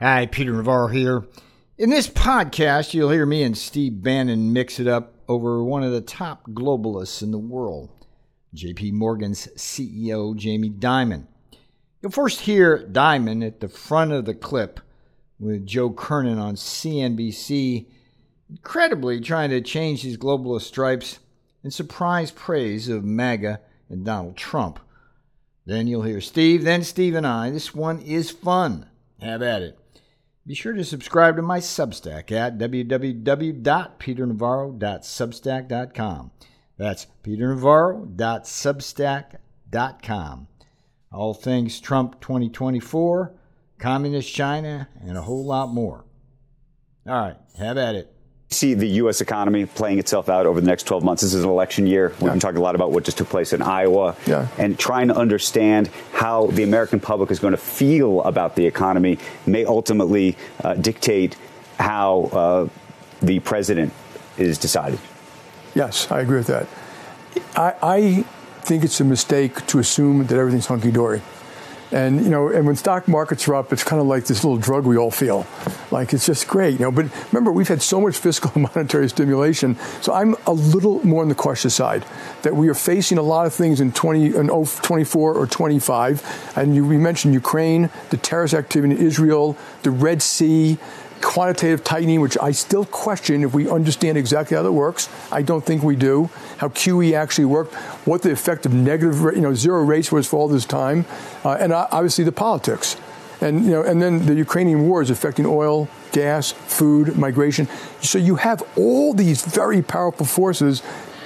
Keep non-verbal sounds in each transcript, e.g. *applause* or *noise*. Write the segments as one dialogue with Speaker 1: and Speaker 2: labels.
Speaker 1: Hi, Peter Navarro here. In this podcast, you'll hear me and Steve Bannon mix it up over one of the top globalists in the world, JP Morgan's CEO, Jamie Dimon. You'll first hear Dimon at the front of the clip with Joe Kernan on CNBC, incredibly trying to change his globalist stripes in surprise praise of MAGA and Donald Trump. Then you'll hear Steve, then Steve and I. This one is fun. Have at it. Be sure to subscribe to my Substack at www.peternavarro.substack.com. That's peternavarro.substack.com. All things Trump 2024, Communist China, and a whole lot more. All right, have at it
Speaker 2: see the U.S. economy playing itself out over the next 12 months. This is an election year. We've yeah. been talking a lot about what just took place in Iowa yeah. and trying to understand how the American public is going to feel about the economy may ultimately uh, dictate how uh, the president is decided.
Speaker 3: Yes, I agree with that. I, I think it's a mistake to assume that everything's hunky dory. And you know, and when stock markets are up, it's kind of like this little drug we all feel, like it's just great, you know. But remember, we've had so much fiscal and monetary stimulation, so I'm a little more on the cautious side that we are facing a lot of things in 20, in 24 or 25. And you, we mentioned Ukraine, the terrorist activity in Israel, the Red Sea, quantitative tightening, which I still question if we understand exactly how that works. I don't think we do. How QE actually worked, what the effect of negative, you know, zero rates was for all this time, uh, and obviously the politics, and you know, and then the Ukrainian war is affecting oil, gas, food, migration. So you have all these very powerful forces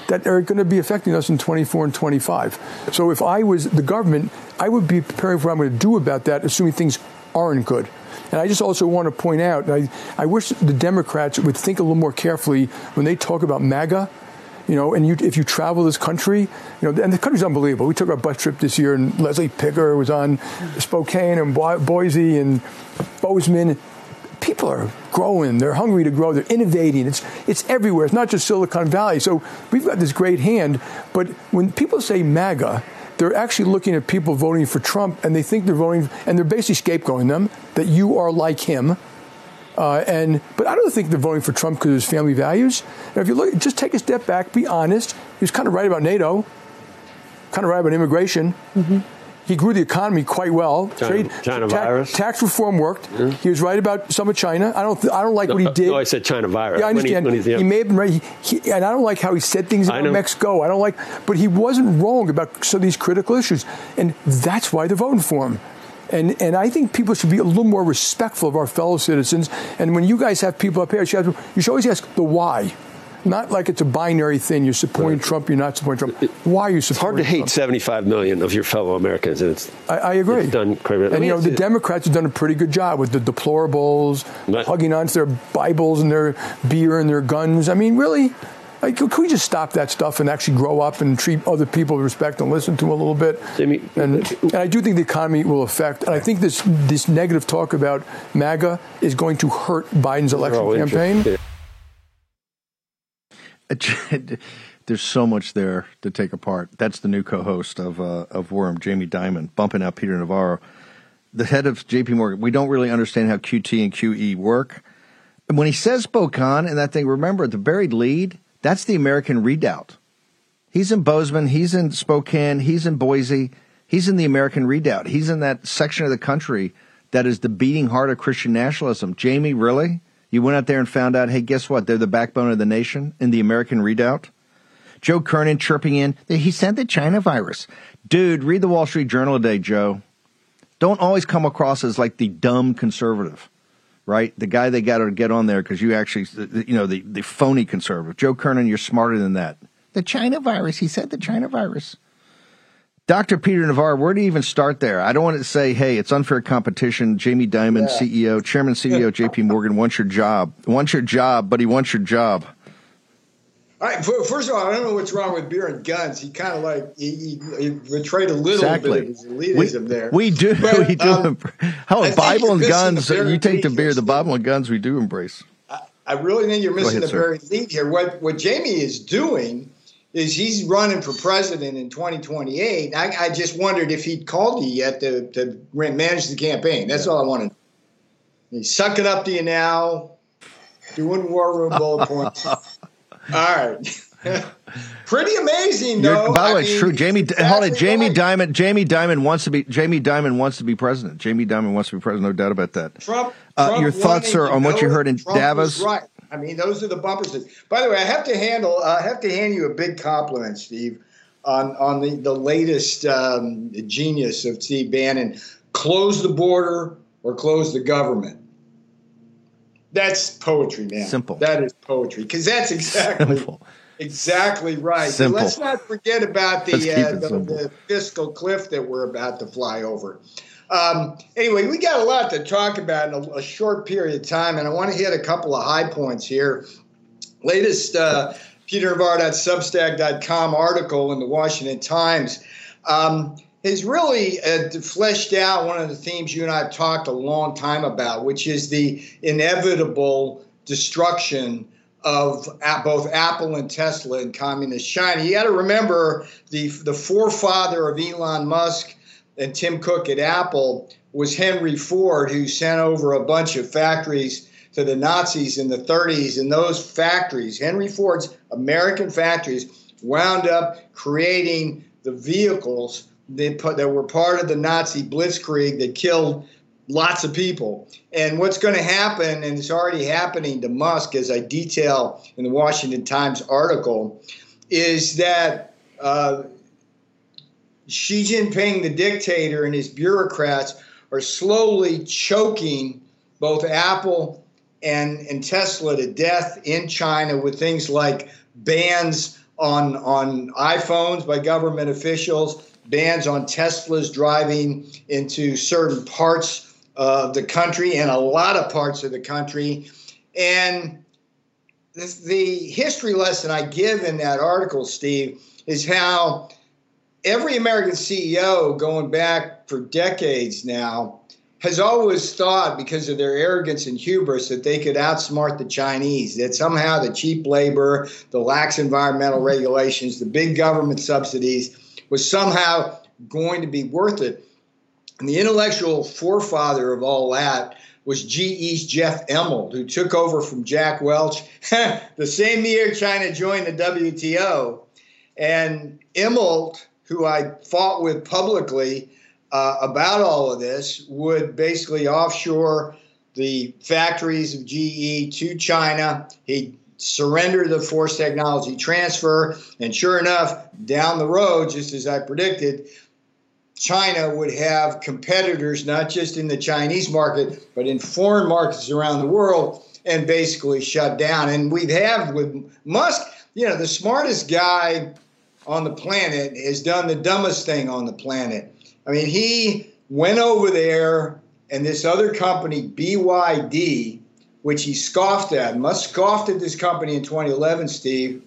Speaker 3: that are going to be affecting us in 24 and 25. So if I was the government, I would be preparing for what I'm going to do about that, assuming things aren't good. And I just also want to point out, I, I wish the Democrats would think a little more carefully when they talk about MAGA. You know, and you, if you travel this country, you know, and the country's unbelievable. We took our bus trip this year, and Leslie Picker was on Spokane and Boise and Bozeman people are growing. They're hungry to grow. They're innovating. It's it's everywhere. It's not just Silicon Valley. So we've got this great hand. But when people say MAGA, they're actually looking at people voting for Trump and they think they're voting, and they're basically scapegoating them that you are like him. Uh, and but I don't think they're voting for Trump because of his family values. And if you look, just take a step back, be honest. He was kind of right about NATO, kind of right about immigration. Mm-hmm. He grew the economy quite well.
Speaker 4: China, Trade,
Speaker 3: China
Speaker 4: ta- virus.
Speaker 3: Tax reform worked. Yeah. He was right about some of China. I don't. Th- I don't like no, what he uh, did.
Speaker 4: No, I said China virus.
Speaker 3: Yeah, I understand. When he, when yeah. he, may have been right. He, he, and I don't like how he said things about Mexico. I don't like. But he wasn't wrong about some of these critical issues, and that's why they're voting for him. And, and I think people should be a little more respectful of our fellow citizens. And when you guys have people up here, you should, you should always ask the why not like it's a binary thing. You're supporting right. Trump, you're not supporting Trump. Why are you supporting
Speaker 4: It's hard to
Speaker 3: Trump?
Speaker 4: hate 75 million of your fellow Americans. And it's,
Speaker 3: I, I agree.
Speaker 4: It's done.
Speaker 3: And, you know, the Democrats have done a pretty good job with the deplorables, right. hugging onto their Bibles and their beer and their guns. I mean, really? Like, could we just stop that stuff and actually grow up and treat other people with respect and listen to them a little bit? Jimmy, and, uh, and I do think the economy will affect, and I think this this negative talk about MAGA is going to hurt Biden's election campaign. *laughs*
Speaker 5: there's so much there to take apart. That's the new co-host of uh, of War Room, Jamie Dimon, bumping out Peter Navarro, the head of J.P. Morgan. We don't really understand how QT and QE work. And when he says Spokane and that thing, remember the buried lead. That's the American Redoubt. He's in Bozeman. He's in Spokane. He's in Boise. He's in the American Redoubt. He's in that section of the country that is the beating heart of Christian nationalism. Jamie, really? You went out there and found out, hey, guess what? They're the backbone of the nation in the American Redoubt. Joe Kernan chirping in, he said the China virus. Dude, read the Wall Street Journal today, Joe. Don't always come across as like the dumb conservative, right? The guy they got to get on there because you actually, you know, the, the phony conservative. Joe Kernan, you're smarter than that. The China virus. He said the China virus. Dr. Peter Navarro, where do you even start there? I don't want to say, hey, it's unfair competition. Jamie Dimon, yeah. CEO, Chairman, CEO, *laughs* JP Morgan wants your job. Wants your job, but he wants your job.
Speaker 6: All right, first of all, I don't know what's wrong with beer and guns. He kind of like he, he, he, betrayed a little exactly. bit of his elitism
Speaker 5: we,
Speaker 6: there.
Speaker 5: We do, *laughs* but, we do. Um, how Bible and guns? You take the beer, the Bible and guns. We do embrace.
Speaker 6: I, I really think you're missing ahead, the very lead here. What what Jamie is doing is he's running for president in 2028. I, I just wondered if he'd called you yet to, to manage the campaign. That's yeah. all I wanted. He's sucking up to you now, doing war room bullet points. *laughs* All right. *laughs* Pretty amazing, though.
Speaker 5: You're, by the way, it's true. Jamie, exactly hold it. Jamie right. Dimon. Jamie Dimon wants to be. Jamie Dimon wants to be president. Jamie Dimon wants to be president. No doubt about that.
Speaker 6: Trump.
Speaker 5: Uh, Trump your thoughts, sir, on what you heard in
Speaker 6: Trump
Speaker 5: Davos?
Speaker 6: Right. I mean, those are the bumpers. By the way, I have to handle. Uh, I have to hand you a big compliment, Steve, on on the the latest um, genius of Steve Bannon. Close the border or close the government. That's poetry, man.
Speaker 5: Simple.
Speaker 6: That is poetry because that's exactly.
Speaker 5: Simple
Speaker 6: Exactly right.
Speaker 5: Simple.
Speaker 6: let's not forget about the, uh, the, the, fiscal cliff that we're about to fly over. Um, anyway, we got a lot to talk about in a, a, short period of time, and I want to hit a couple of high points here. Latest uh, PeterNavarro.substack.com article in the Washington Times um, has really uh, fleshed out one of the themes you and I have talked a long time about, which is the inevitable destruction of both Apple and Tesla in communist China. You got to remember the the forefather of Elon Musk and Tim Cook at Apple was Henry Ford, who sent over a bunch of factories to the Nazis in the 30s. And those factories, Henry Ford's American factories, wound up creating the vehicles that, put, that were part of the Nazi blitzkrieg that killed lots of people. And what's going to happen, and it's already happening to Musk, as I detail in the Washington Times article, is that uh, Xi Jinping, the dictator, and his bureaucrats are slowly choking both Apple and, and Tesla to death in China with things like bans on, on iPhones by government officials, bans on Teslas driving into certain parts of the country and a lot of parts of the country. And this, the history lesson I give in that article, Steve, is how every American CEO going back for decades now has always thought, because of their arrogance and hubris, that they could outsmart the Chinese, that somehow the cheap labor, the lax environmental regulations, the big government subsidies was somehow going to be worth it. And the intellectual forefather of all that was GE's Jeff Immelt, who took over from Jack Welch *laughs* the same year China joined the WTO. And Immelt, who I fought with publicly uh, about all of this, would basically offshore the factories of GE to China. He'd surrender the forced technology transfer. And sure enough, down the road, just as I predicted, China would have competitors not just in the Chinese market, but in foreign markets around the world and basically shut down. And we've had with Musk, you know, the smartest guy on the planet has done the dumbest thing on the planet. I mean, he went over there and this other company, BYD, which he scoffed at, Musk scoffed at this company in 2011, Steve,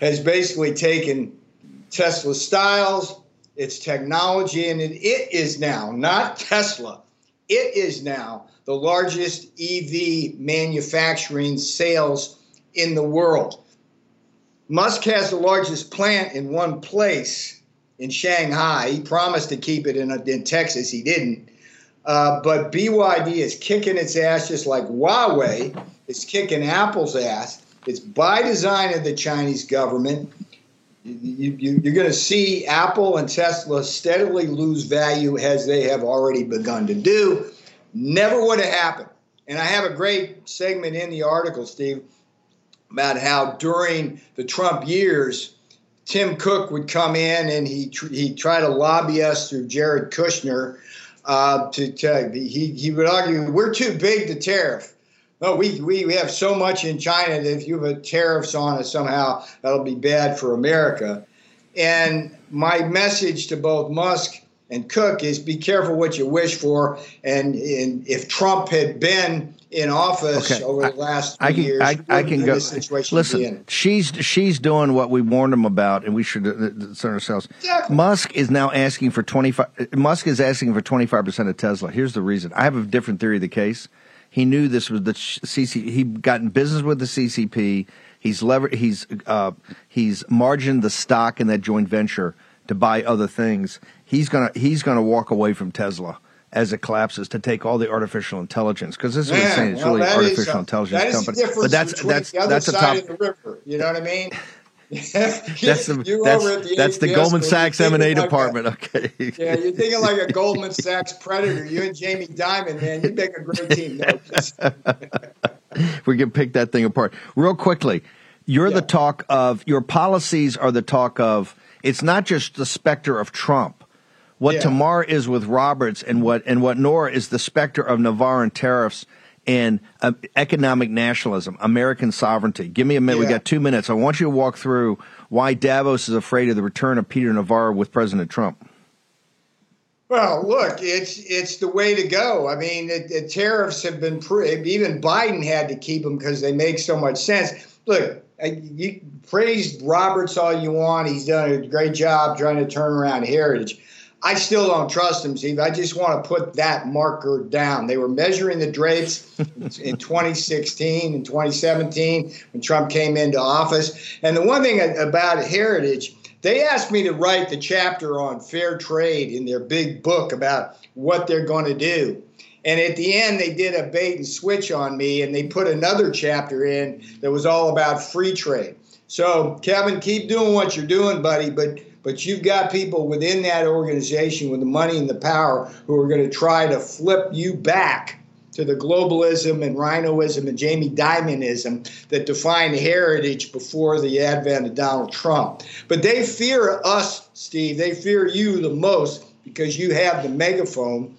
Speaker 6: has basically taken Tesla styles, its technology, and it, it is now, not Tesla, it is now the largest EV manufacturing sales in the world. Musk has the largest plant in one place in Shanghai. He promised to keep it in, in Texas, he didn't. Uh, but BYD is kicking its ass just like Huawei is kicking Apple's ass. It's by design of the Chinese government you, you, you're going to see Apple and Tesla steadily lose value as they have already begun to do. Never would have happened. And I have a great segment in the article, Steve, about how during the Trump years, Tim Cook would come in and he tr- he tried to lobby us through Jared Kushner uh, to, to he he would argue we're too big to tariff no, we, we, we have so much in China that if you have tariffs on us somehow, that'll be bad for America. And my message to both Musk and Cook is be careful what you wish for. And, and if Trump had been in office okay. over the last I, I can, years,
Speaker 5: I, I can go. Listen, she's she's doing what we warned him about, and we should concern uh, ourselves. Exactly. Musk is now asking for twenty five. Musk is asking for twenty five percent of Tesla. Here's the reason. I have a different theory of the case. He knew this was the CC. He got in business with the CCP. He's lever. He's uh, he's margined the stock in that joint venture to buy other things. He's gonna he's gonna walk away from Tesla as it collapses to take all the artificial intelligence because this is what it's saying. It's well, really artificial a, intelligence company.
Speaker 6: but that's that's the that's a top. the river. You know what I mean? *laughs* *laughs*
Speaker 5: that's the that's, the, that's the Goldman Sachs M and A department. *laughs* okay.
Speaker 6: yeah, you're thinking like a Goldman Sachs predator. You and Jamie Dimon, man, you'd make a great team.
Speaker 5: No, we can pick that thing apart real quickly. You're yeah. the talk of your policies are the talk of. It's not just the specter of Trump. What yeah. Tamar is with Roberts, and what and what Nora is the specter of Navarro and tariffs and uh, economic nationalism, American sovereignty. Give me a minute. Yeah. We got two minutes. I want you to walk through why Davos is afraid of the return of Peter Navarro with President Trump.
Speaker 6: Well, look, it's it's the way to go. I mean, the, the tariffs have been pre- even Biden had to keep them because they make so much sense. Look, Uh, you praise Roberts all you want; he's done a great job trying to turn around Heritage. I still don't trust him, Steve. I just want to put that marker down. They were measuring the drapes *laughs* in 2016 and 2017 when Trump came into office. And the one thing about Heritage, they asked me to write the chapter on fair trade in their big book about what they're going to do. And at the end, they did a bait and switch on me, and they put another chapter in that was all about free trade. So, Kevin, keep doing what you're doing, buddy, but but you've got people within that organization with the money and the power who are going to try to flip you back to the globalism and rhinoism and Jamie Dimonism that defined heritage before the advent of Donald Trump. But they fear us, Steve. They fear you the most because you have the megaphone,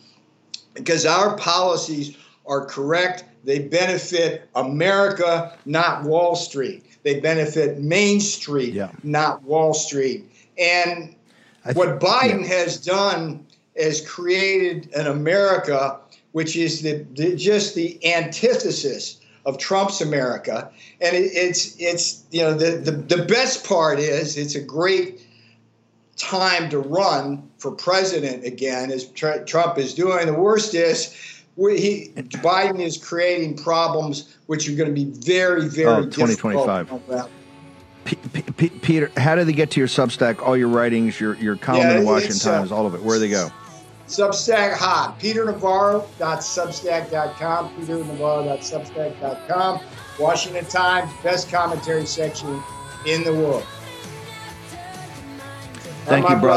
Speaker 6: because our policies are correct. They benefit America, not Wall Street. They benefit Main Street, yeah. not Wall Street. And th- what Biden yeah. has done is created an America which is the, the, just the antithesis of Trump's America. And it, it's it's you know the, the the best part is it's a great time to run for president again, as tr- Trump is doing. The worst is. He, Biden is creating problems which are going to be very, very oh, 2025.
Speaker 5: P- P- Peter, how do they get to your Substack? All your writings, your your column yeah, in the Washington Times, all of it. Where do they go?
Speaker 6: Substack hot. PeterNavarro.substack.com. PeterNavarro.substack.com. Washington Times, best commentary section in the world.
Speaker 5: Thank you, brother.